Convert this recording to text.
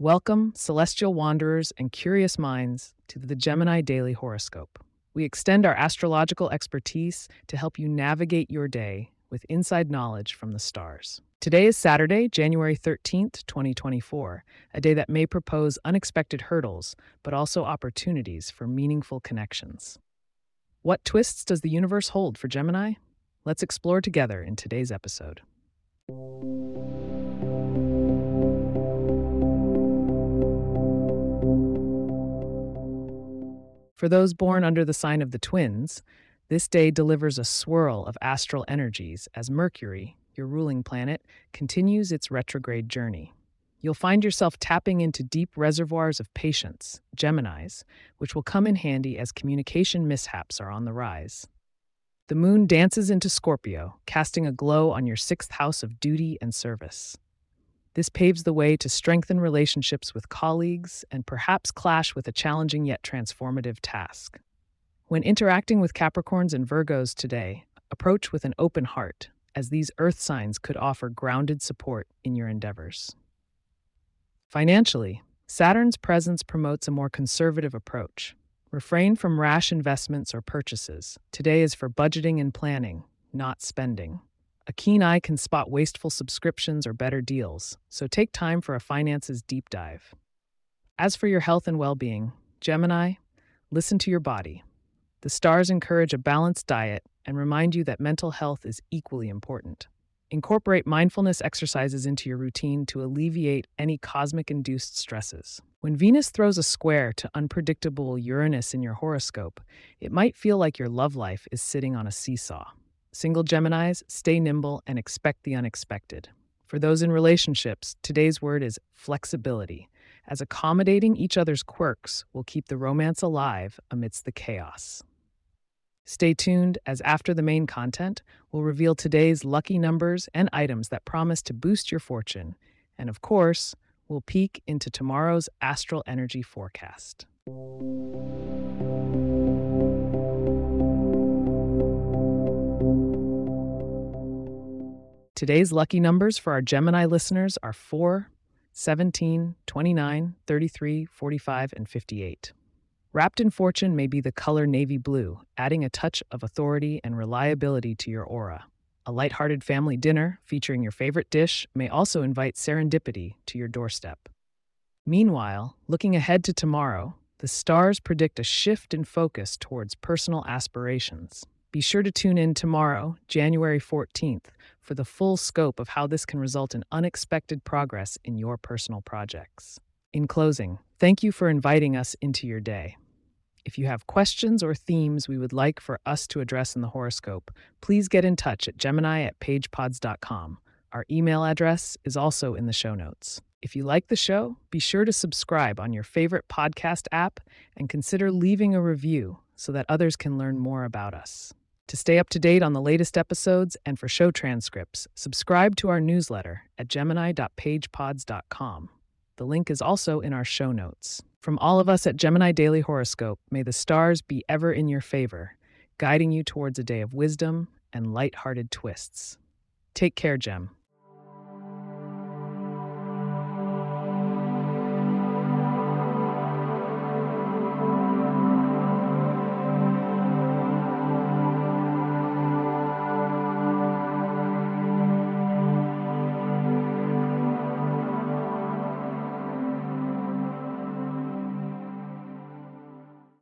Welcome, celestial wanderers and curious minds, to the Gemini Daily Horoscope. We extend our astrological expertise to help you navigate your day with inside knowledge from the stars. Today is Saturday, January 13th, 2024, a day that may propose unexpected hurdles, but also opportunities for meaningful connections. What twists does the universe hold for Gemini? Let's explore together in today's episode. For those born under the sign of the twins, this day delivers a swirl of astral energies as Mercury, your ruling planet, continues its retrograde journey. You'll find yourself tapping into deep reservoirs of patience, Geminis, which will come in handy as communication mishaps are on the rise. The moon dances into Scorpio, casting a glow on your sixth house of duty and service. This paves the way to strengthen relationships with colleagues and perhaps clash with a challenging yet transformative task. When interacting with Capricorns and Virgos today, approach with an open heart, as these earth signs could offer grounded support in your endeavors. Financially, Saturn's presence promotes a more conservative approach. Refrain from rash investments or purchases. Today is for budgeting and planning, not spending. A keen eye can spot wasteful subscriptions or better deals, so take time for a finances deep dive. As for your health and well being, Gemini, listen to your body. The stars encourage a balanced diet and remind you that mental health is equally important. Incorporate mindfulness exercises into your routine to alleviate any cosmic induced stresses. When Venus throws a square to unpredictable Uranus in your horoscope, it might feel like your love life is sitting on a seesaw. Single Geminis, stay nimble and expect the unexpected. For those in relationships, today's word is flexibility, as accommodating each other's quirks will keep the romance alive amidst the chaos. Stay tuned, as after the main content, we'll reveal today's lucky numbers and items that promise to boost your fortune. And of course, we'll peek into tomorrow's astral energy forecast. Today's lucky numbers for our Gemini listeners are 4, 17, 29, 33, 45, and 58. Wrapped in fortune may be the color navy blue, adding a touch of authority and reliability to your aura. A light-hearted family dinner featuring your favorite dish may also invite serendipity to your doorstep. Meanwhile, looking ahead to tomorrow, the stars predict a shift in focus towards personal aspirations. Be sure to tune in tomorrow, January 14th, for the full scope of how this can result in unexpected progress in your personal projects. In closing, thank you for inviting us into your day. If you have questions or themes we would like for us to address in the horoscope, please get in touch at Gemini at pagepods.com. Our email address is also in the show notes. If you like the show, be sure to subscribe on your favorite podcast app and consider leaving a review so that others can learn more about us. To stay up to date on the latest episodes and for show transcripts, subscribe to our newsletter at gemini.pagepods.com. The link is also in our show notes. From all of us at Gemini Daily Horoscope, may the stars be ever in your favor, guiding you towards a day of wisdom and light-hearted twists. Take care, Gem.